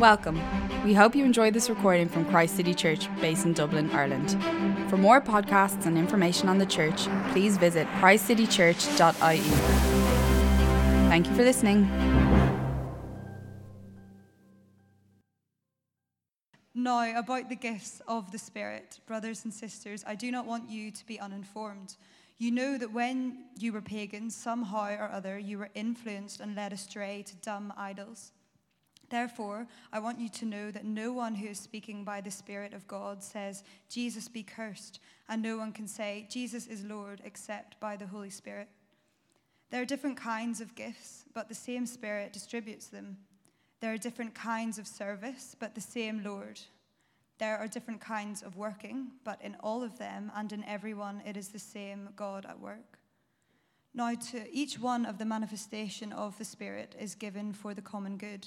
Welcome. We hope you enjoyed this recording from Christ City Church, based in Dublin, Ireland. For more podcasts and information on the church, please visit christcitychurch.ie. Thank you for listening. Now, about the gifts of the Spirit, brothers and sisters, I do not want you to be uninformed. You know that when you were pagans, somehow or other, you were influenced and led astray to dumb idols. Therefore, I want you to know that no one who is speaking by the Spirit of God says, Jesus be cursed, and no one can say, Jesus is Lord, except by the Holy Spirit. There are different kinds of gifts, but the same Spirit distributes them. There are different kinds of service, but the same Lord. There are different kinds of working, but in all of them and in everyone, it is the same God at work. Now, to each one of the manifestation of the Spirit is given for the common good.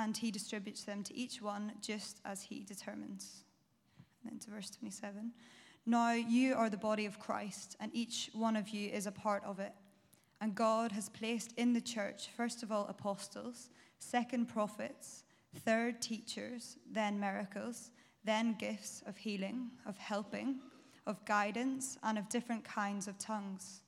and he distributes them to each one just as he determines. And then to verse 27 Now you are the body of Christ, and each one of you is a part of it. And God has placed in the church, first of all, apostles, second, prophets, third, teachers, then miracles, then gifts of healing, of helping, of guidance, and of different kinds of tongues.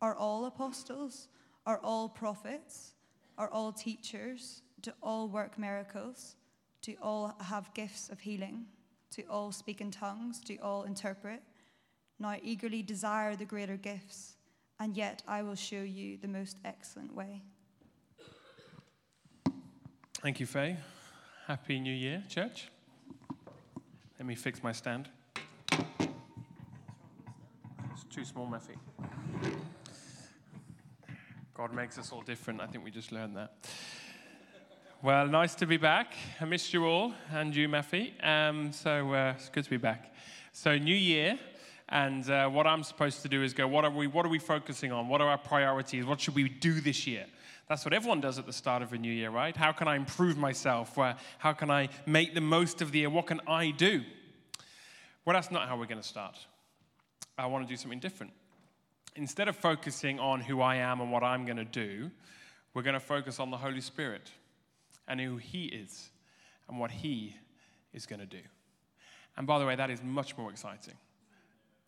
Are all apostles? Are all prophets? Are all teachers? Do all work miracles? Do all have gifts of healing? Do all speak in tongues? Do all interpret? Now eagerly desire the greater gifts, and yet I will show you the most excellent way. Thank you, Faye. Happy New Year, church. Let me fix my stand. It's too small, my feet. God makes us all different. I think we just learned that. Well, nice to be back. I missed you all and you, Mephi. Um, so uh, it's good to be back. So, new year, and uh, what I'm supposed to do is go, what are, we, what are we focusing on? What are our priorities? What should we do this year? That's what everyone does at the start of a new year, right? How can I improve myself? how can I make the most of the year? What can I do? Well, that's not how we're going to start. I want to do something different. Instead of focusing on who I am and what I'm going to do, we're going to focus on the Holy Spirit and who He is and what He is going to do. And by the way, that is much more exciting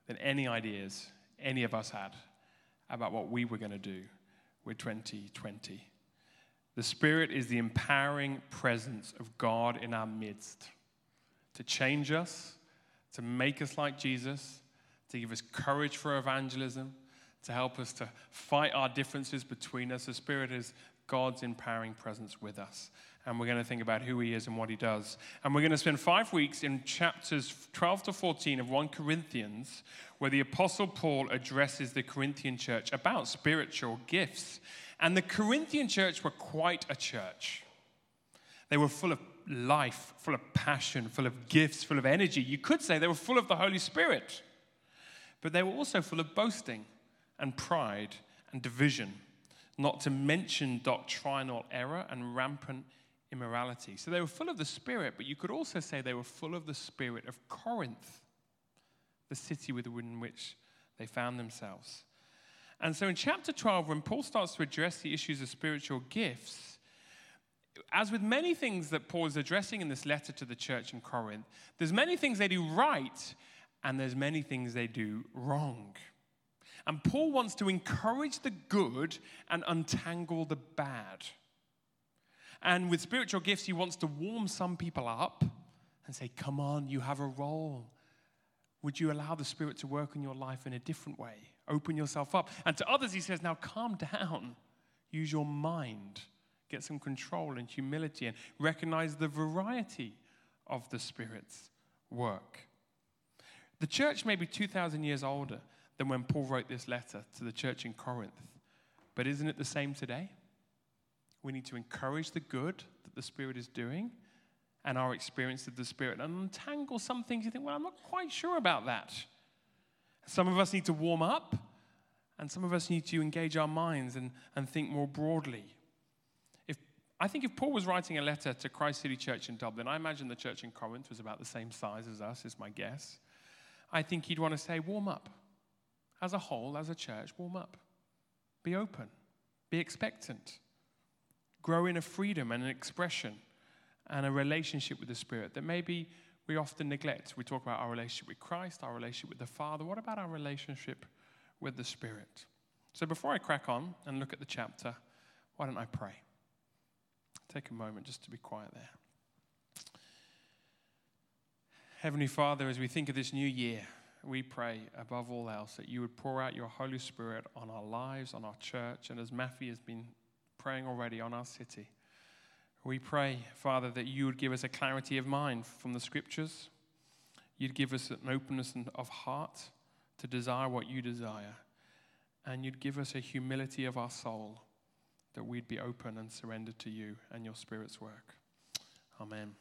than any ideas any of us had about what we were going to do with 2020. The Spirit is the empowering presence of God in our midst to change us, to make us like Jesus, to give us courage for evangelism, to help us to fight our differences between us. The Spirit is God's empowering presence with us. And we're going to think about who he is and what he does. And we're going to spend five weeks in chapters 12 to 14 of 1 Corinthians, where the Apostle Paul addresses the Corinthian church about spiritual gifts. And the Corinthian church were quite a church. They were full of life, full of passion, full of gifts, full of energy. You could say they were full of the Holy Spirit. But they were also full of boasting and pride and division not to mention doctrinal error and rampant immorality. So they were full of the Spirit, but you could also say they were full of the Spirit of Corinth, the city within which they found themselves. And so in chapter 12, when Paul starts to address the issues of spiritual gifts, as with many things that Paul is addressing in this letter to the church in Corinth, there's many things they do right, and there's many things they do wrong. And Paul wants to encourage the good and untangle the bad. And with spiritual gifts, he wants to warm some people up and say, Come on, you have a role. Would you allow the Spirit to work in your life in a different way? Open yourself up. And to others, he says, Now calm down. Use your mind. Get some control and humility and recognize the variety of the Spirit's work. The church may be 2,000 years older, than when Paul wrote this letter to the church in Corinth. But isn't it the same today? We need to encourage the good, that the Spirit is doing and our experience of the Spirit and untangle some things you think, well, I'm not quite sure about that. Some of us need to warm up, and some of us need to engage our minds and, and think more broadly. If, I think if Paul was writing a letter to Christ City Church in Dublin, I imagine the church in Corinth was about the same size as us, is my guess. I think he'd want to say, warm up. As a whole, as a church, warm up. Be open. Be expectant. Grow in a freedom and an expression and a relationship with the Spirit that maybe we often neglect. We talk about our relationship with Christ, our relationship with the Father. What about our relationship with the Spirit? So before I crack on and look at the chapter, why don't I pray? Take a moment just to be quiet there. Heavenly Father, as we think of this new year, we pray above all else that you would pour out your Holy Spirit on our lives, on our church, and as Matthew has been praying already, on our city. We pray, Father, that you would give us a clarity of mind from the scriptures. You'd give us an openness of heart to desire what you desire. And you'd give us a humility of our soul that we'd be open and surrendered to you and your Spirit's work. Amen.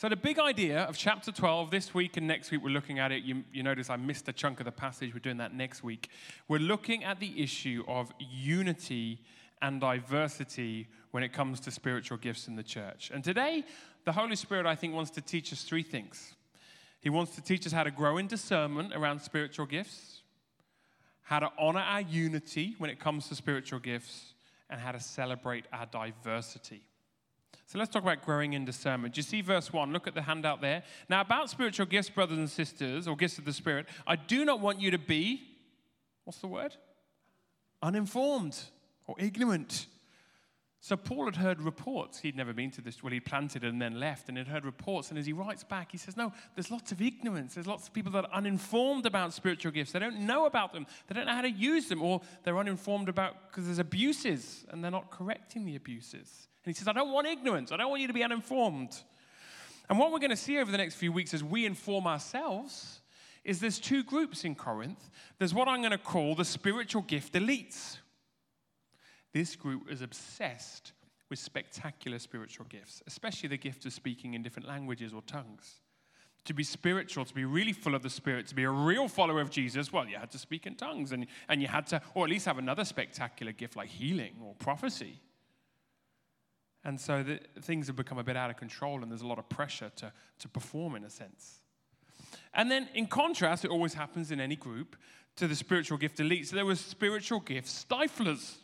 So, the big idea of chapter 12, this week and next week, we're looking at it. You, you, notice I missed a chunk of the passage. We're doing that next week. We're looking at the issue of unity and diversity when it comes to spiritual gifts in the church. And today, the Holy Spirit, I think, wants to teach us three things. He wants to teach us how to grow in discernment around spiritual gifts, how to honor our unity when it comes to spiritual gifts, and how to celebrate our diversity. So let's talk about growing in discernment. Do you see verse 1? Look at the handout there. Now, about spiritual gifts, brothers and sisters, or gifts of the Spirit, I do not want you to be, what's the word? Uninformed or ignorant. So Paul had heard reports. He'd never been to this, well, he'd planted and then left, and he'd heard reports. And as he writes back, he says, No, there's lots of ignorance. There's lots of people that are uninformed about spiritual gifts. They don't know about them, they don't know how to use them, or they're uninformed about because there's abuses and they're not correcting the abuses. And he says, I don't want ignorance. I don't want you to be uninformed. And what we're going to see over the next few weeks as we inform ourselves is there's two groups in Corinth. There's what I'm going to call the spiritual gift elites. This group is obsessed with spectacular spiritual gifts, especially the gift of speaking in different languages or tongues. To be spiritual, to be really full of the Spirit, to be a real follower of Jesus, well, you had to speak in tongues and, and you had to, or at least have another spectacular gift like healing or prophecy. And so the, things have become a bit out of control and there's a lot of pressure to, to perform in a sense. And then, in contrast, it always happens in any group to the spiritual gift elite. So there were spiritual gift stiflers.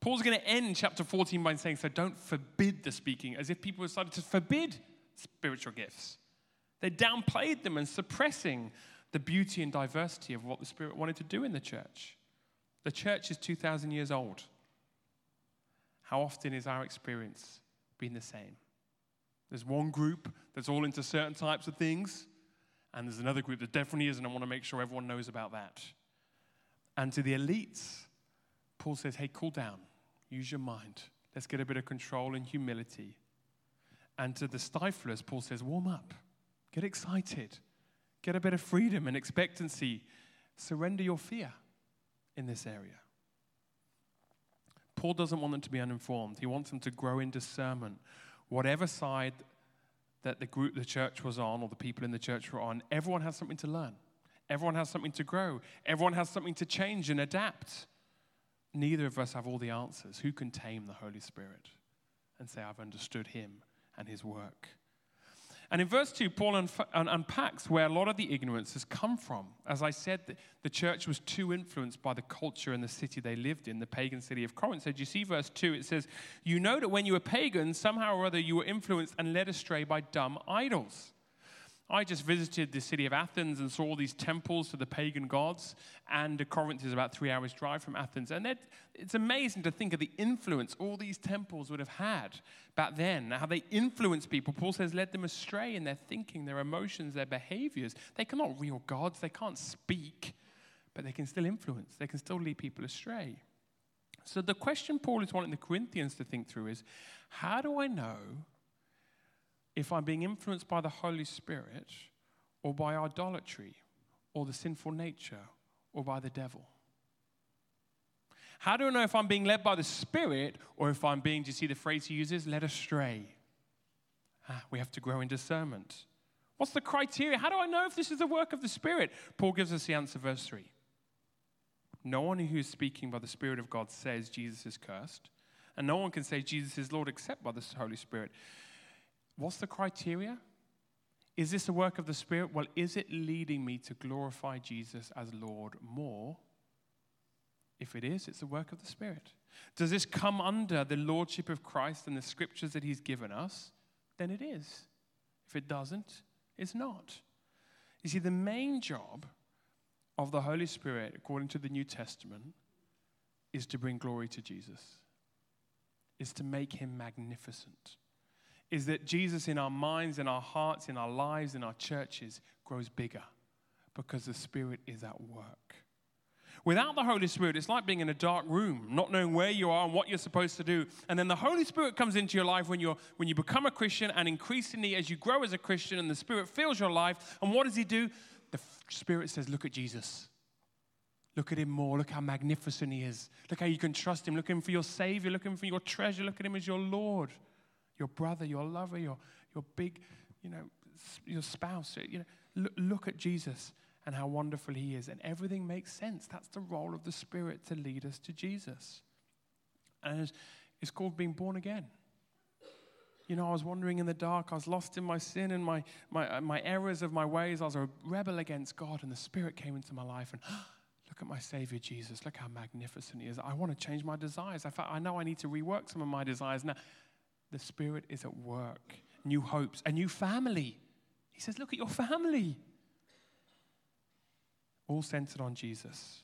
Paul's going to end chapter 14 by saying, So don't forbid the speaking, as if people decided to forbid spiritual gifts. They downplayed them and suppressing the beauty and diversity of what the Spirit wanted to do in the church. The church is 2,000 years old. How often is our experience been the same? There's one group that's all into certain types of things, and there's another group that definitely isn't. I want to make sure everyone knows about that. And to the elites, Paul says, hey, cool down. Use your mind. Let's get a bit of control and humility. And to the stiflers, Paul says, warm up, get excited, get a bit of freedom and expectancy. Surrender your fear in this area. Paul doesn't want them to be uninformed. He wants them to grow in discernment. Whatever side that the group, the church was on, or the people in the church were on, everyone has something to learn. Everyone has something to grow. Everyone has something to change and adapt neither of us have all the answers. Who can tame the Holy Spirit and say, I've understood him and his work? And in verse 2, Paul unf- un- unpacks where a lot of the ignorance has come from. As I said, the, the church was too influenced by the culture and the city they lived in, the pagan city of Corinth. So, do you see verse 2? It says, You know that when you were pagans, somehow or other you were influenced and led astray by dumb idols. I just visited the city of Athens and saw all these temples to the pagan gods. And the Corinth is about three hours' drive from Athens. And it's amazing to think of the influence all these temples would have had back then, how they influenced people. Paul says, led them astray in their thinking, their emotions, their behaviors. They are not real gods, they can't speak, but they can still influence, they can still lead people astray. So the question Paul is wanting the Corinthians to think through is how do I know if I'm being influenced by the Holy Spirit or by idolatry or the sinful nature or by the devil? How do I know if I'm being led by the Spirit or if I'm being, do you see the phrase he uses? Led astray. Ah, we have to grow in discernment. What's the criteria? How do I know if this is the work of the Spirit? Paul gives us the answer, verse 3. No one who is speaking by the Spirit of God says Jesus is cursed, and no one can say Jesus is Lord except by the Holy Spirit. What's the criteria? Is this a work of the Spirit? Well, is it leading me to glorify Jesus as Lord more? If it is, it's the work of the Spirit. Does this come under the Lordship of Christ and the scriptures that He's given us? Then it is. If it doesn't, it's not. You see, the main job of the Holy Spirit, according to the New Testament, is to bring glory to Jesus, is to make Him magnificent is that Jesus in our minds, in our hearts, in our lives, in our churches grows bigger because the Spirit is at work. Without the Holy Spirit, it's like being in a dark room, not knowing where you are and what you're supposed to do. And then the Holy Spirit comes into your life when, you're, when you become a Christian, and increasingly as you grow as a Christian and the Spirit fills your life. And what does He do? The Spirit says, Look at Jesus. Look at him more. Look how magnificent he is. Look how you can trust him. Look at him for your Savior. Look at him for your treasure. Look at him as your Lord your brother, your lover, your, your big, you know, your spouse. You know, look, look at Jesus and how wonderful he is. And everything makes sense. That's the role of the Spirit to lead us to Jesus. And it's, it's called being born again. You know, I was wandering in the dark. I was lost in my sin and my, my, uh, my errors of my ways. I was a rebel against God, and the Spirit came into my life. And look at my Savior Jesus. Look how magnificent He is. I want to change my desires. I, I know I need to rework some of my desires. Now, the Spirit is at work. New hopes, a new family. He says, Look at your family. All centered on Jesus.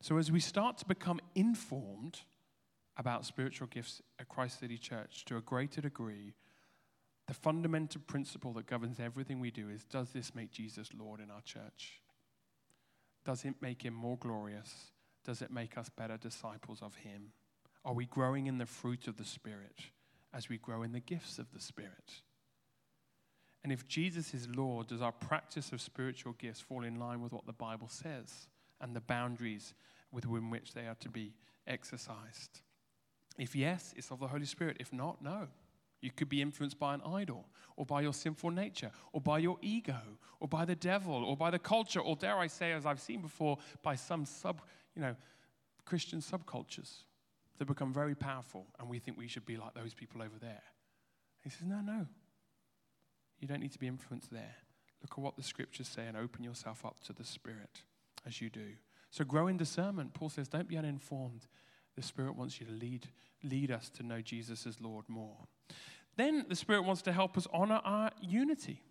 So, as we start to become informed about spiritual gifts at Christ City Church to a greater degree, the fundamental principle that governs everything we do is does this make Jesus Lord in our church? Does it make him more glorious? Does it make us better disciples of him? Are we growing in the fruit of the Spirit? As we grow in the gifts of the Spirit. And if Jesus is Lord, does our practice of spiritual gifts fall in line with what the Bible says and the boundaries within which they are to be exercised? If yes, it's of the Holy Spirit. If not, no. You could be influenced by an idol, or by your sinful nature, or by your ego, or by the devil, or by the culture, or dare I say, as I've seen before, by some sub, you know, Christian subcultures that become very powerful, and we think we should be like those people over there. He says, No, no. You don't need to be influenced there. Look at what the scriptures say and open yourself up to the Spirit as you do. So grow in discernment. Paul says, Don't be uninformed. The Spirit wants you to lead, lead us to know Jesus as Lord more. Then the Spirit wants to help us honor our unity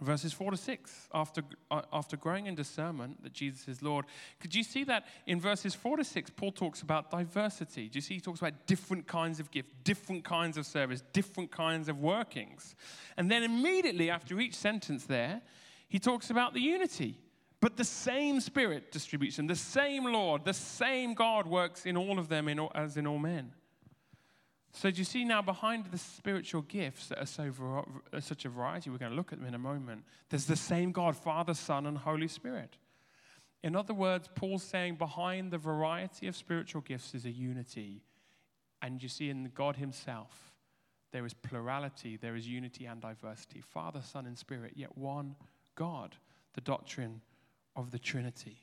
verses 4 to 6 after, uh, after growing in discernment that jesus is lord. Could you see that in verses 4 to 6 paul talks about diversity? Do you see he talks about different kinds of gift different kinds of service different kinds of workings? And then immediately after each sentence there he talks about the unity. But the same spirit distributes them. The same lord the same god works in all of them in all, as in all men so, do you see now behind the spiritual gifts that are so such a variety, we're going to look at them in a moment, there's the same God, Father, Son, and Holy Spirit. In other words, Paul's saying behind the variety of spiritual gifts is a unity. And you see in God Himself, there is plurality, there is unity and diversity. Father, Son, and Spirit, yet one God, the doctrine of the Trinity.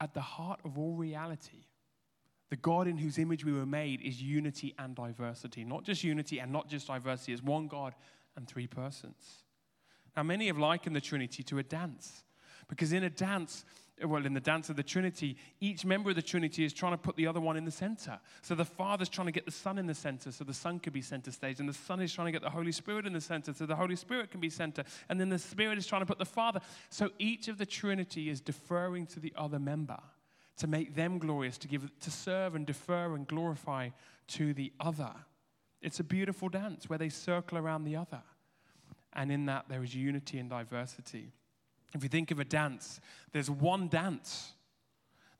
At the heart of all reality the God in whose image we were made is unity and diversity. Not just unity and not just diversity, it's one God and three persons. Now, many have likened the Trinity to a dance, because in a dance, well, in the dance of the Trinity, each member of the Trinity is trying to put the other one in the center. So the Father's trying to get the Son in the center so the Son can be center stage, and the Son is trying to get the Holy Spirit in the center so the Holy Spirit can be center, and then the Spirit is trying to put the Father. So each of the Trinity is deferring to the other member to make them glorious, to give to serve and defer and glorify to the other. It's a beautiful dance where they circle around the other. And in that there is unity and diversity. If you think of a dance, there's one dance.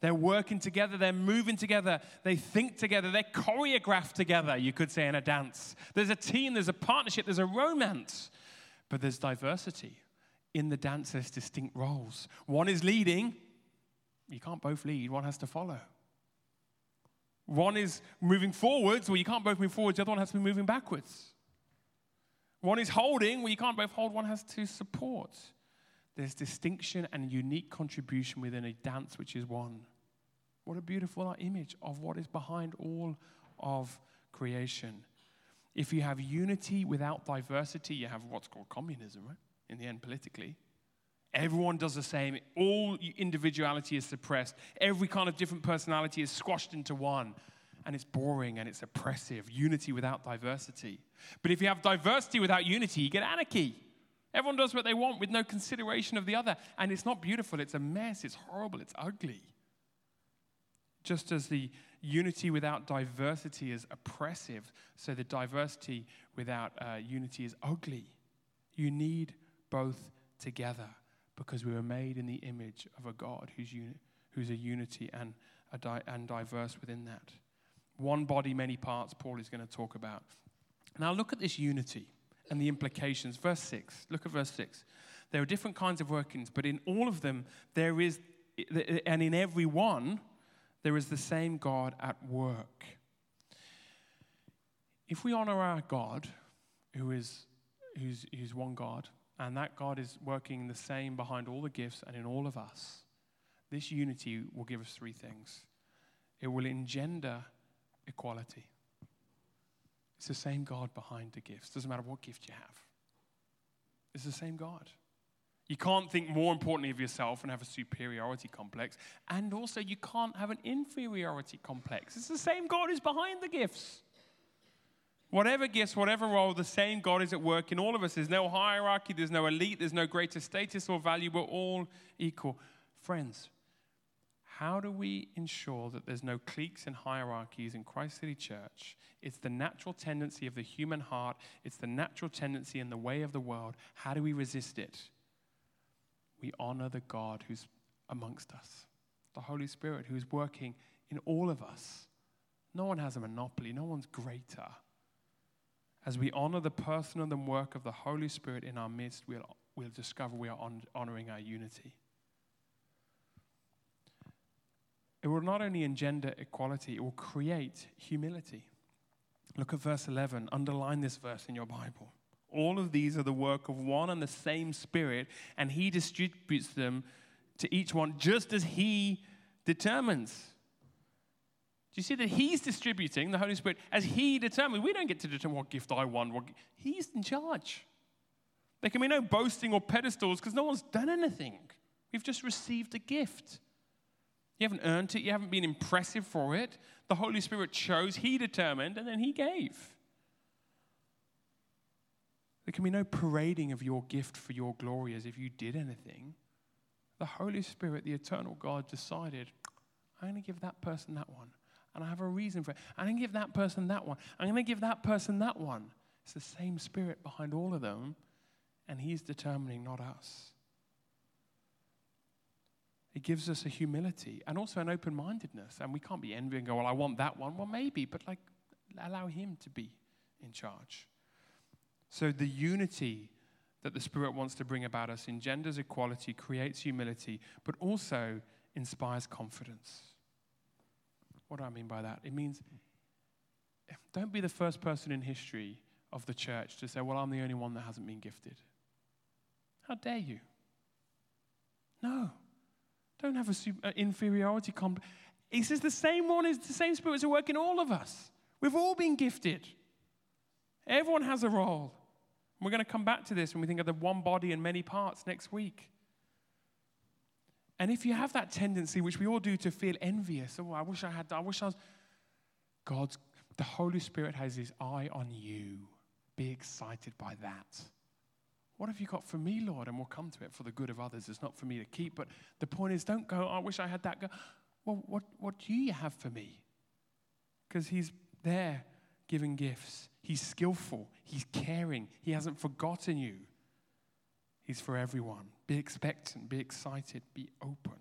They're working together, they're moving together, they think together, they're choreographed together, you could say, in a dance. There's a team, there's a partnership, there's a romance, but there's diversity. In the dance, there's distinct roles. One is leading, you can't both lead, one has to follow. One is moving forwards, well, you can't both move forwards, the other one has to be moving backwards. One is holding, well, you can't both hold, one has to support. There's distinction and unique contribution within a dance which is one. What a beautiful image of what is behind all of creation. If you have unity without diversity, you have what's called communism, right? In the end, politically. Everyone does the same. All individuality is suppressed. Every kind of different personality is squashed into one. And it's boring and it's oppressive. Unity without diversity. But if you have diversity without unity, you get anarchy. Everyone does what they want with no consideration of the other. And it's not beautiful, it's a mess, it's horrible, it's ugly. Just as the unity without diversity is oppressive, so the diversity without uh, unity is ugly. You need both together because we were made in the image of a God who's, uni- who's a unity and, a di- and diverse within that. One body, many parts, Paul is going to talk about. Now, look at this unity and the implications. Verse 6, look at verse 6. There are different kinds of workings, but in all of them, there is, and in every one, there is the same God at work. If we honor our God, who is who's, who's one God, and that God is working the same behind all the gifts and in all of us, this unity will give us three things. It will engender equality. It's the same God behind the gifts. Doesn't matter what gift you have. It's the same God. You can't think more importantly of yourself and have a superiority complex. And also, you can't have an inferiority complex. It's the same God who's behind the gifts. Whatever gifts, whatever role, the same God is at work in all of us. There's no hierarchy, there's no elite, there's no greater status or value. We're all equal. Friends, how do we ensure that there's no cliques and hierarchies in Christ City Church? It's the natural tendency of the human heart, it's the natural tendency in the way of the world. How do we resist it? We honor the God who's amongst us, the Holy Spirit who is working in all of us. No one has a monopoly, no one's greater. As we honor the person and the work of the Holy Spirit in our midst, we'll, we'll discover we are on, honoring our unity. It will not only engender equality, it will create humility. Look at verse 11. Underline this verse in your Bible. All of these are the work of one and the same Spirit, and He distributes them to each one just as He determines. Do you see that He's distributing the Holy Spirit as He determines? We don't get to determine what gift I want. What, he's in charge. There can be no boasting or pedestals because no one's done anything. We've just received a gift. You haven't earned it, you haven't been impressive for it. The Holy Spirit chose, He determined, and then He gave. There can be no parading of your gift for your glory as if you did anything. The Holy Spirit, the eternal God, decided, I'm going to give that person that one and I have a reason for it. I'm going to give that person that one. I'm going to give that person that one. It's the same spirit behind all of them, and He's determining, not us. It gives us a humility and also an open mindedness. And we can't be envying and go, well, I want that one. Well, maybe, but like, allow Him to be in charge. So the unity that the Spirit wants to bring about us engenders equality, creates humility, but also inspires confidence. What do I mean by that? It means don't be the first person in history of the church to say, Well, I'm the only one that hasn't been gifted. How dare you? No. Don't have an uh, inferiority complex. He says the same one is the same spirits are working all of us. We've all been gifted. Everyone has a role. We're going to come back to this when we think of the one body and many parts next week. And if you have that tendency, which we all do, to feel envious, oh, I wish I had, that, I wish I was. God's, the Holy Spirit has his eye on you. Be excited by that. What have you got for me, Lord? And we'll come to it for the good of others. It's not for me to keep. But the point is, don't go, I wish I had that. Go, well, what, what do you have for me? Because he's there giving gifts. He's skillful. He's caring. He hasn't forgotten you. He's for everyone. Be expectant, be excited, be open.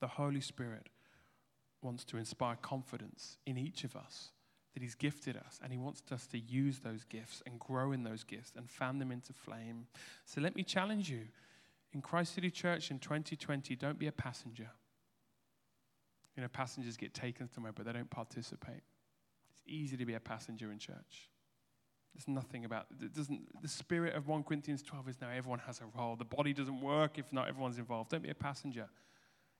The Holy Spirit wants to inspire confidence in each of us that He's gifted us, and He wants us to use those gifts and grow in those gifts and fan them into flame. So let me challenge you in Christ City Church in 2020, don't be a passenger. You know, passengers get taken somewhere, but they don't participate. It's easy to be a passenger in church. There's nothing about it doesn't the spirit of 1 Corinthians 12 is now everyone has a role. The body doesn't work if not everyone's involved. Don't be a passenger.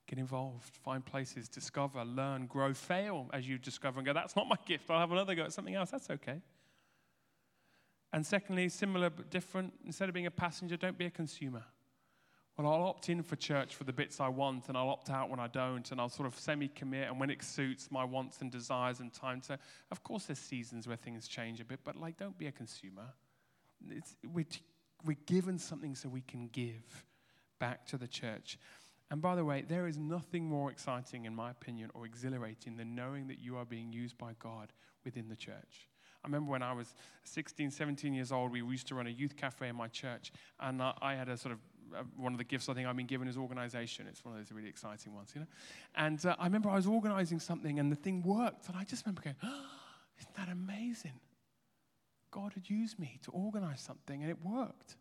Get involved, find places, discover, learn, grow, fail as you discover and go, that's not my gift. I'll have another go at something else. That's okay. And secondly, similar but different, instead of being a passenger, don't be a consumer. Well, I'll opt in for church for the bits I want, and I'll opt out when I don't, and I'll sort of semi commit, and when it suits my wants and desires and time. So, of course, there's seasons where things change a bit, but like, don't be a consumer. It's, we're, we're given something so we can give back to the church. And by the way, there is nothing more exciting, in my opinion, or exhilarating than knowing that you are being used by God within the church. I remember when I was 16, 17 years old, we used to run a youth cafe in my church, and I had a sort of one of the gifts I think I've been given is organization. It's one of those really exciting ones, you know. And uh, I remember I was organizing something, and the thing worked, and I just remember going, oh, "Isn't that amazing?" God had used me to organize something, and it worked.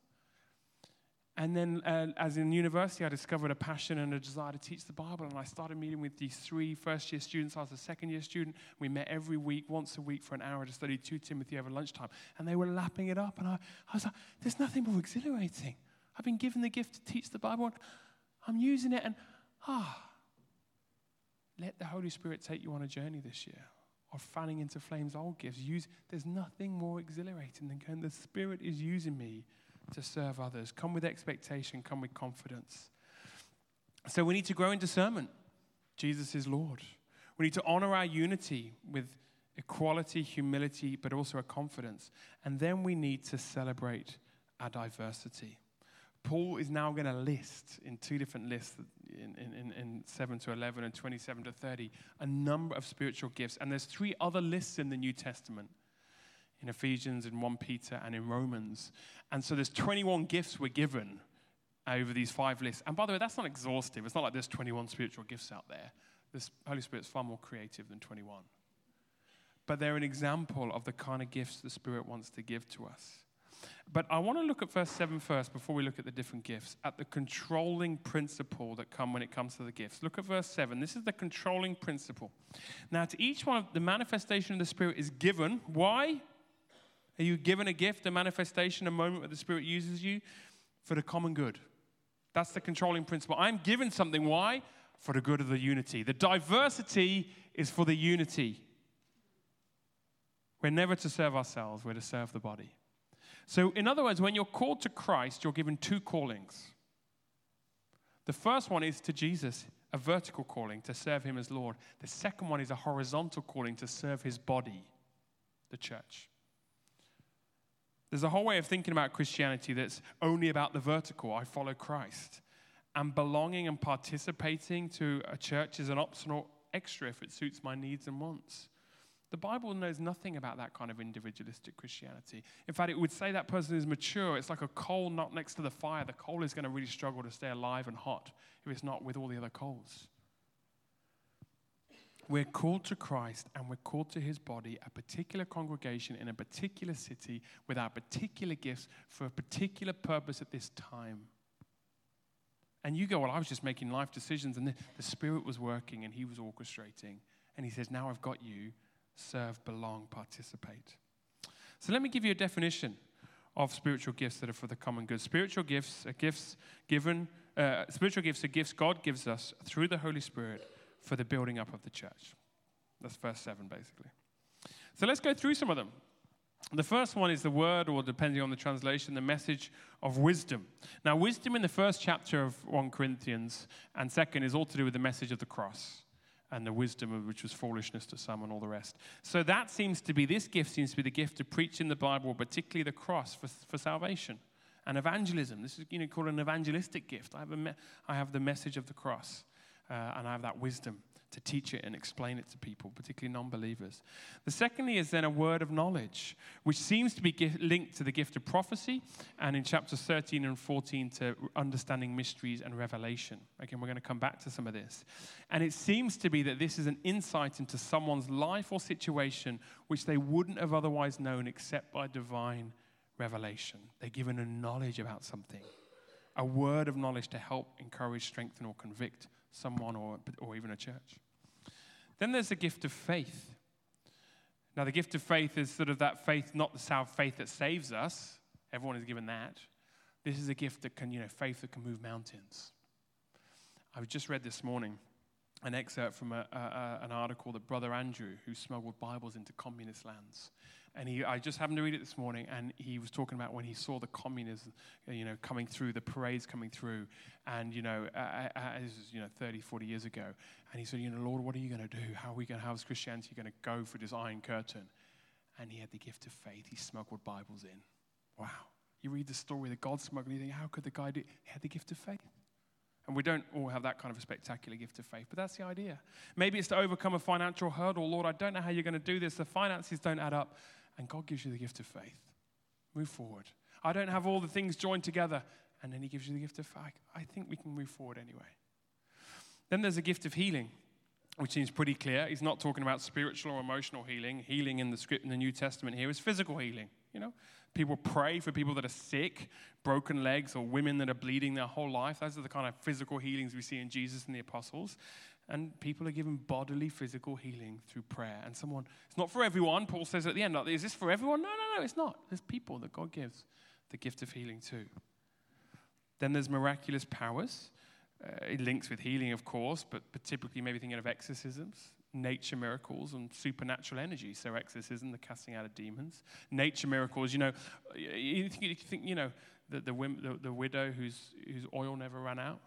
And then, uh, as in university, I discovered a passion and a desire to teach the Bible. And I started meeting with these three first year students. I was a second year student. We met every week, once a week, for an hour to study 2 Timothy over lunchtime. And they were lapping it up. And I, I was like, there's nothing more exhilarating. I've been given the gift to teach the Bible. I'm using it. And ah, let the Holy Spirit take you on a journey this year of fanning into flames old gifts. Use, there's nothing more exhilarating than going, the Spirit is using me to serve others. Come with expectation, come with confidence. So we need to grow in discernment. Jesus is Lord. We need to honor our unity with equality, humility, but also a confidence. And then we need to celebrate our diversity. Paul is now going to list in two different lists in, in, in 7 to 11 and 27 to 30 a number of spiritual gifts. And there's three other lists in the New Testament in Ephesians, in 1 Peter, and in Romans. And so there's 21 gifts we're given over these five lists. And by the way, that's not exhaustive. It's not like there's 21 spiritual gifts out there. The Holy Spirit's far more creative than 21. But they're an example of the kind of gifts the Spirit wants to give to us. But I want to look at verse 7 first before we look at the different gifts, at the controlling principle that come when it comes to the gifts. Look at verse 7. This is the controlling principle. Now, to each one, of the manifestation of the Spirit is given. Why? Are you given a gift, a manifestation, a moment where the Spirit uses you for the common good? That's the controlling principle. I'm given something. Why? For the good of the unity. The diversity is for the unity. We're never to serve ourselves, we're to serve the body. So, in other words, when you're called to Christ, you're given two callings. The first one is to Jesus, a vertical calling to serve him as Lord. The second one is a horizontal calling to serve his body, the church. There's a whole way of thinking about Christianity that's only about the vertical. I follow Christ. And belonging and participating to a church is an optional extra if it suits my needs and wants. The Bible knows nothing about that kind of individualistic Christianity. In fact, it would say that person is mature. It's like a coal not next to the fire. The coal is going to really struggle to stay alive and hot if it's not with all the other coals. We're called to Christ and we're called to his body, a particular congregation in a particular city with our particular gifts for a particular purpose at this time. And you go, Well, I was just making life decisions and the, the Spirit was working and he was orchestrating. And he says, Now I've got you. Serve, belong, participate. So let me give you a definition of spiritual gifts that are for the common good. Spiritual gifts are gifts given, uh, spiritual gifts are gifts God gives us through the Holy Spirit for the building up of the church. That's verse 7, basically. So let's go through some of them. The first one is the word, or depending on the translation, the message of wisdom. Now, wisdom in the first chapter of 1 Corinthians and second is all to do with the message of the cross and the wisdom of which was foolishness to some and all the rest. So that seems to be, this gift seems to be the gift of preaching the Bible, particularly the cross for, for salvation and evangelism. This is you know, called an evangelistic gift. I have, me- I have the message of the cross uh, and I have that wisdom to teach it and explain it to people, particularly non believers. The secondly is then a word of knowledge, which seems to be linked to the gift of prophecy, and in chapters 13 and 14 to understanding mysteries and revelation. Again, we're going to come back to some of this. And it seems to be that this is an insight into someone's life or situation which they wouldn't have otherwise known except by divine revelation. They're given a knowledge about something, a word of knowledge to help encourage, strengthen, or convict someone or, or even a church. Then there's the gift of faith. Now, the gift of faith is sort of that faith, not the sound faith that saves us. Everyone is given that. This is a gift that can, you know, faith that can move mountains. I've just read this morning an excerpt from a, a, an article that Brother Andrew, who smuggled Bibles into communist lands, and he, I just happened to read it this morning, and he was talking about when he saw the communism, you know, coming through, the parades coming through, and, you know, uh, uh, this was, you know, 30, 40 years ago. And he said, you know, Lord, what are you going to do? How are we going to, how is Christianity going to go for this iron curtain? And he had the gift of faith. He smuggled Bibles in. Wow. You read the story, the God's Smuggler, you think, how could the guy do? He had the gift of faith. And we don't all have that kind of a spectacular gift of faith, but that's the idea. Maybe it's to overcome a financial hurdle. Lord, I don't know how you're going to do this. The finances don't add up and God gives you the gift of faith. Move forward. I don't have all the things joined together, and then He gives you the gift of faith. I think we can move forward anyway. Then there's a gift of healing, which seems pretty clear. He's not talking about spiritual or emotional healing. Healing in the script in the New Testament here is physical healing. You know, people pray for people that are sick, broken legs, or women that are bleeding their whole life. Those are the kind of physical healings we see in Jesus and the apostles. And people are given bodily, physical healing through prayer. And someone, it's not for everyone. Paul says at the end, is this for everyone? No, no, no, it's not. There's people that God gives the gift of healing to. Then there's miraculous powers. Uh, it links with healing, of course, but, but typically maybe thinking of exorcisms, nature miracles, and supernatural energy. So exorcism, the casting out of demons. Nature miracles, you know, you think, you, think, you know, the, the, the, the widow whose, whose oil never ran out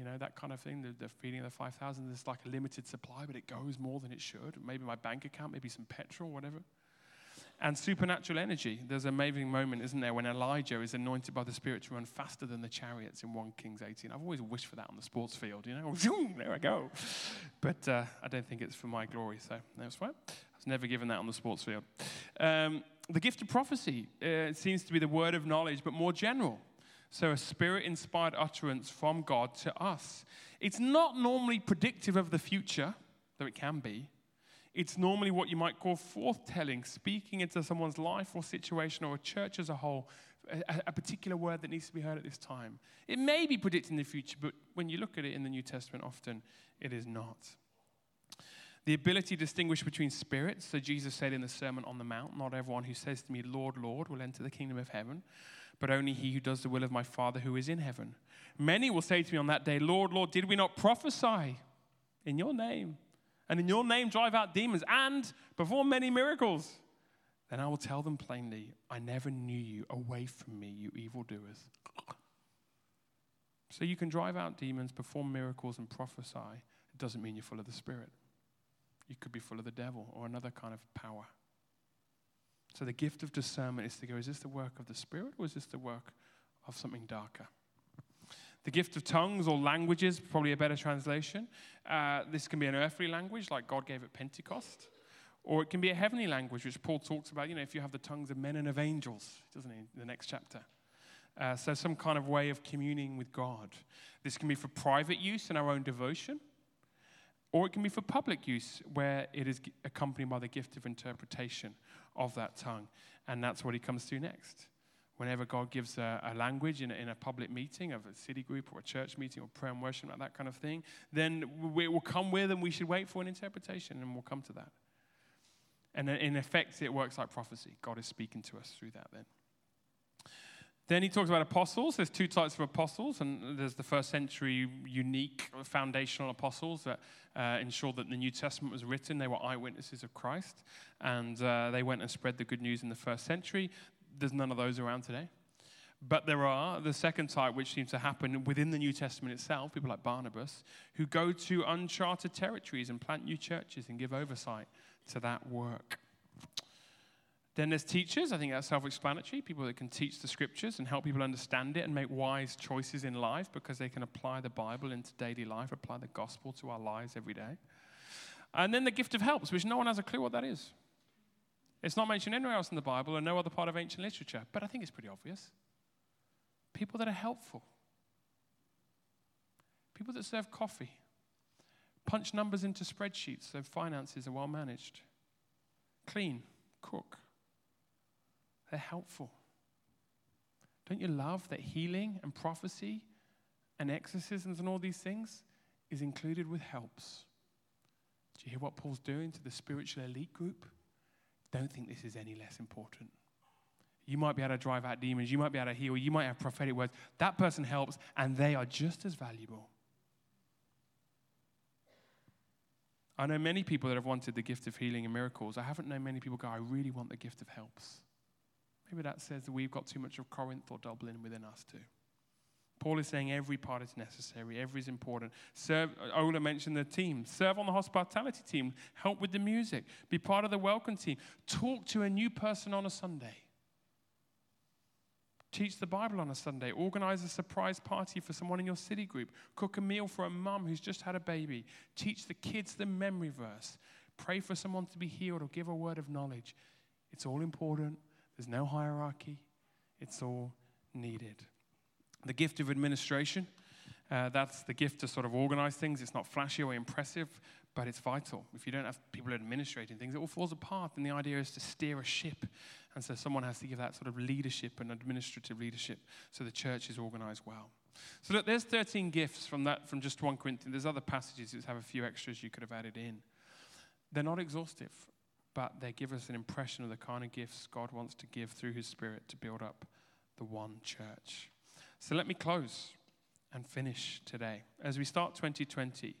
you know, that kind of thing. The, the feeding of the 5,000, there's like a limited supply, but it goes more than it should. Maybe my bank account, maybe some petrol, whatever. And supernatural energy. There's an amazing moment, isn't there, when Elijah is anointed by the Spirit to run faster than the chariots in 1 Kings 18. I've always wished for that on the sports field, you know. there I go. But uh, I don't think it's for my glory, so that's fine. I was never given that on the sports field. Um, the gift of prophecy uh, seems to be the word of knowledge, but more general. So, a spirit inspired utterance from God to us. It's not normally predictive of the future, though it can be. It's normally what you might call forthtelling, speaking into someone's life or situation or a church as a whole, a, a, particular word that needs to be heard at this time. It may be predicting the future, but when you look at it in the New Testament, often it is not. The ability to distinguish between spirits. So, Jesus said in the Sermon on the Mount, Not everyone who says to me, Lord, Lord, will enter the kingdom of heaven but only he who does the will of my Father who is in heaven. Many will say to me on that day, Lord, Lord, did we not prophesy in your name? And in your name drive out demons and perform many miracles? Then I will tell them plainly, I never knew you. Away from me, you evildoers. So you can drive out demons, perform miracles, and prophesy. It doesn't mean you're full of the Spirit. You could be full of the devil or another kind of power. So the gift of discernment is to go, is this the work of the Spirit or is this the work of something darker? The gift of tongues or languages, probably a better translation. Uh, this can be an earthly language like God gave at Pentecost, or it can be a heavenly language, which Paul talks about, you know, if you have the tongues of men and of angels, doesn't he, the next chapter. Uh, so, some kind of way of communing with God. This can be for private use in our own devotion, or it can be for public use where it is accompanied by the gift of interpretation of that tongue. And that's what he comes to next. Whenever God gives a, a language in a, in a, public meeting of a city group or a church meeting or prayer and worship, like that kind of thing, then it will come with and we should wait for an interpretation and we'll come to that. And in effect, it works like prophecy. God is speaking to us through that then. Then he talks about apostles. There's two types of apostles, and there's the first century unique foundational apostles that uh, ensured that the New Testament was written. They were eyewitnesses of Christ, and uh, they went and spread the good news in the first century. There's none of those around today. But there are the second type, which seems to happen within the New Testament itself, people like Barnabas, who go to uncharted territories and plant new churches and give oversight to that work. Then there's teachers. I think that's self explanatory. People that can teach the scriptures and help people understand it and make wise choices in life because they can apply the Bible into daily life, apply the gospel to our lives every day. And then the gift of helps, which no one has a clue what that is. It's not mentioned anywhere else in the Bible and no other part of ancient literature, but I think it's pretty obvious. People that are helpful, people that serve coffee, punch numbers into spreadsheets so finances are well managed, clean, cook they're helpful. Don't you love that healing and prophecy and exorcisms and all these things is included with helps? Do you hear what Paul's doing to the spiritual elite group? Don't think this is any less important. You might be able to drive out demons, you might be able to heal, you might have prophetic words. That person helps, and they are just as valuable. I know many people that have wanted the gift of healing and miracles. I haven't known many people go, I really want the gift of helps. Maybe that says that we've got too much of Corinth or Dublin within us too. Paul is saying every part is necessary, every is important. Serve, Ola mentioned the team. Serve on the hospitality team, help with the music, be part of the welcome team, talk to a new person on a Sunday. Teach the Bible on a Sunday. Organize a surprise party for someone in your city group. Cook a meal for a mum who's just had a baby. Teach the kids the memory verse. Pray for someone to be healed or give a word of knowledge. It's all important. There's no hierarchy. It's all needed. The gift of administration. Uh, that's the gift to sort of organize things. It's not flashy or impressive, but it's vital. If you don't have people administrating things, it all falls apart. And the idea is to steer a ship. And so someone has to give that sort of leadership and administrative leadership so the church is organized well. So look, there's 13 gifts from that from just 1 Corinthians. There's other passages that have a few extras you could have added in. They're not exhaustive, but they give us an impression of the kind of gifts God wants to give through his spirit to build up the one church. So let me close and finish today. As we start 2020,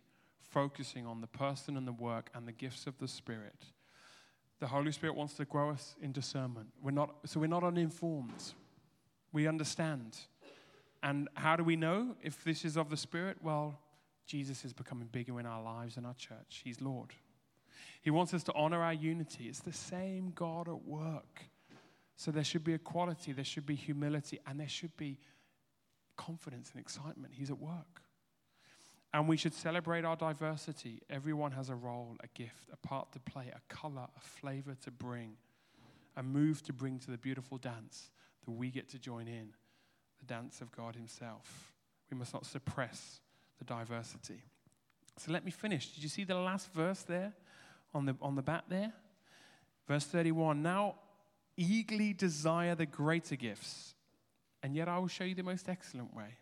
focusing on the person and the work and the gifts of the Spirit, the Holy Spirit wants to grow us in discernment. We're not, so we're not uninformed. We understand. And how do we know if this is of the Spirit? Well, Jesus is becoming bigger in our lives and our church. He's Lord. He wants us to honor our unity. It's the same God at work. So there should be equality, there should be humility, and there should be confidence and excitement. He's at work. And we should celebrate our diversity. Everyone has a role, a gift, a part to play, a color, a flavor to bring, a move to bring to the beautiful dance that we get to join in the dance of God Himself. We must not suppress the diversity. So let me finish. Did you see the last verse there on the, on the back there? Verse 31 Now eagerly desire the greater gifts, and yet I will show you the most excellent way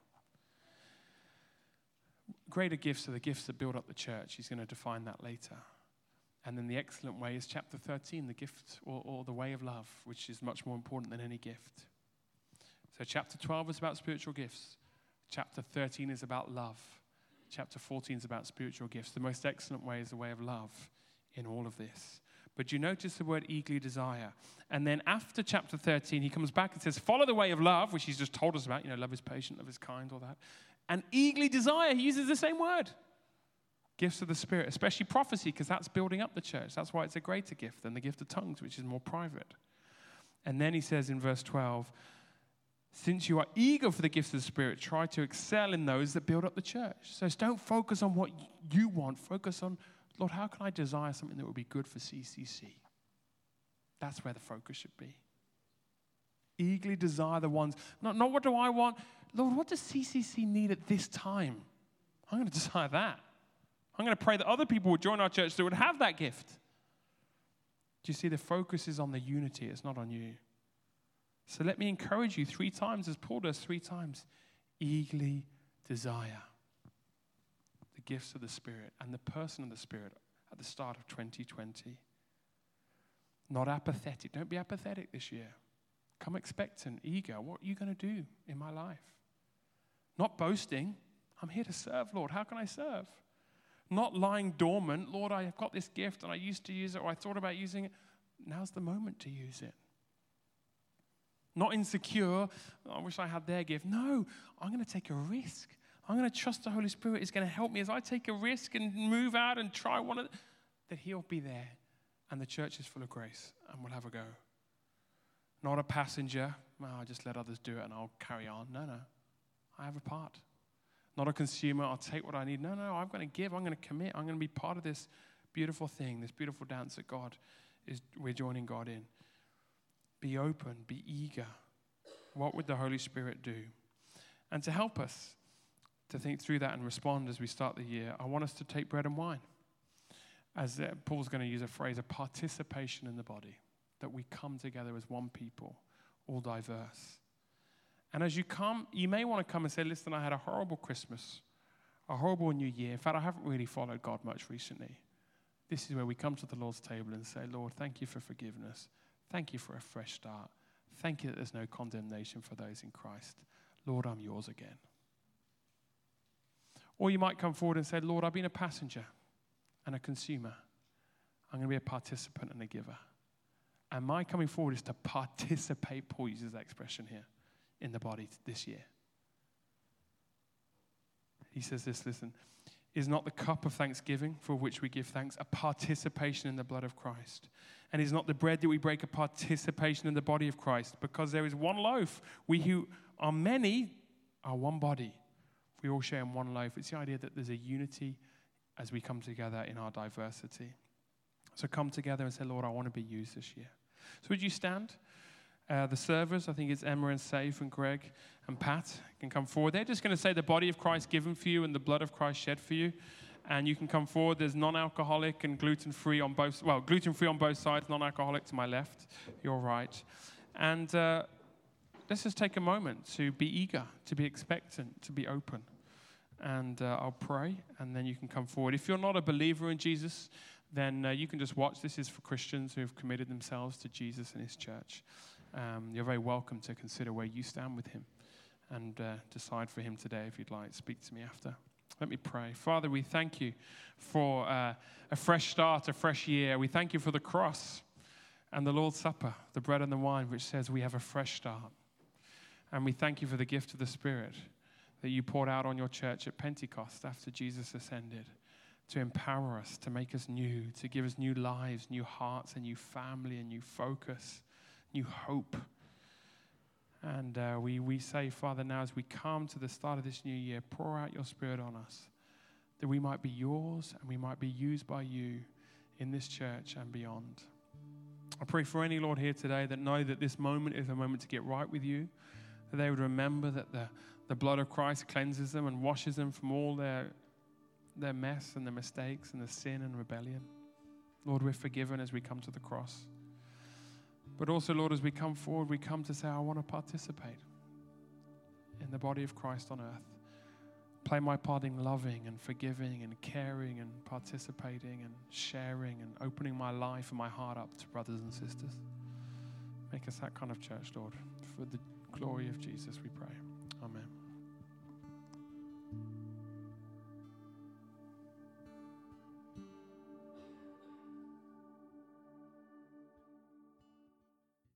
greater gifts are the gifts that build up the church. He's going to define that later. And then the excellent way is chapter 13, the gift or, or, the way of love, which is much more important than any gift. So, chapter 12 is about spiritual gifts. Chapter 13 is about love. Chapter 14 is about spiritual gifts. The most excellent way is the way of love in all of this. But you notice the word eagerly desire. And then after chapter 13, he comes back and says, Follow the way of love, which he's just told us about. You know, love is patient, love is kind, all that and eagerly desire. He uses the same word. Gifts of the Spirit, especially prophecy, because that's building up the church. That's why it's a greater gift than the gift of tongues, which is more private. And then he says in verse 12, since you are eager for the gifts of the Spirit, try to excel in those that build up the church. So don't focus on what you want. Focus on, Lord, how can I desire something that will be good for CCC? That's where the focus should be. Eagerly desire the ones, not, not what do I want, Lord, what does CCC need at this time? I'm going to desire that. I'm going to pray that other people would join our church that would have that gift. Do you see the focus is on the unity, it's not on you. So let me encourage you three times, as Paul does three times eagerly desire gifts of the Spirit and the person of the Spirit at the start of 2020. Not apathetic. Don't be apathetic this year. Come expectant, eager. What are you going to do in my life? Not boasting. I'm here to serve, Lord. How can I serve? Not lying dormant. Lord, I've got this gift and I used to use it or I thought about using it. Now's the moment to use it. Not insecure. Oh, I wish I had their gift. No, I'm going to take a risk. I'm going to trust the Holy Spirit is going to help me as I take a risk and move out and try one of the, that He'll be there and the church is full of grace and we'll have a go. Not a passenger. Well, I'll just let others do it and I'll carry on. No, no. I have a part. Not a consumer, I'll take what I need. No, no, I'm going to give, I'm going to commit, I'm going to be part of this beautiful thing, this beautiful dance that God is, we're joining God in. Be open, be eager. What would the Holy Spirit do? And to help us to think through that and respond as we start the year, I want us to take bread and wine. As uh, Paul's going to use a phrase, a participation in the body, that we come together as one people, all diverse. And as you come, you may want to come and say, Listen, I had a horrible Christmas, a horrible New Year. In fact, I haven't really followed God much recently. This is where we come to the Lord's table and say, Lord, thank you for forgiveness. Thank you for a fresh start. Thank you that there's no condemnation for those in Christ. Lord, I'm yours again. Or you might come forward and say, Lord, I've been a passenger and a consumer. I'm going to be a participant and a giver. And my coming forward is to participate, Paul uses that expression here, in the body this year. He says this listen, is not the cup of thanksgiving for which we give thanks a participation in the blood of Christ? And is not the bread that we break a participation in the body of Christ? Because there is one loaf. We who are many are one body. We all share in one loaf. It's the idea that there's a unity as we come together in our diversity. So come together and say, Lord, I want to be used this year. So would you stand? Uh, the servers, I think it's Emma and Safe and Greg and Pat, can come forward. They're just going to say the body of Christ given for you and the blood of Christ shed for you. And you can come forward. There's non-alcoholic and gluten-free on both. Well, gluten-free on both sides. Non-alcoholic to my left, your right. And uh, let's just take a moment to be eager, to be expectant, to be open. And uh, I'll pray, and then you can come forward. If you're not a believer in Jesus, then uh, you can just watch. This is for Christians who have committed themselves to Jesus and His church. Um, you're very welcome to consider where you stand with Him and uh, decide for Him today if you'd like. Speak to me after. Let me pray. Father, we thank you for uh, a fresh start, a fresh year. We thank you for the cross and the Lord's Supper, the bread and the wine, which says we have a fresh start. And we thank you for the gift of the Spirit that you poured out on your church at Pentecost after Jesus ascended to empower us, to make us new, to give us new lives, new hearts, a new family, a new focus, new hope. And uh, we, we say, Father, now as we come to the start of this new year, pour out your Spirit on us, that we might be yours and we might be used by you in this church and beyond. I pray for any, Lord, here today that know that this moment is a moment to get right with you, that they would remember that the, the blood of Christ cleanses them and washes them from all their their mess and their mistakes and the sin and rebellion. Lord, we're forgiven as we come to the cross. But also, Lord, as we come forward, we come to say, I want to participate in the body of Christ on earth. Play my part in loving and forgiving and caring and participating and sharing and opening my life and my heart up to brothers and sisters. Make us that kind of church, Lord. For the glory of Jesus, we pray. Amen.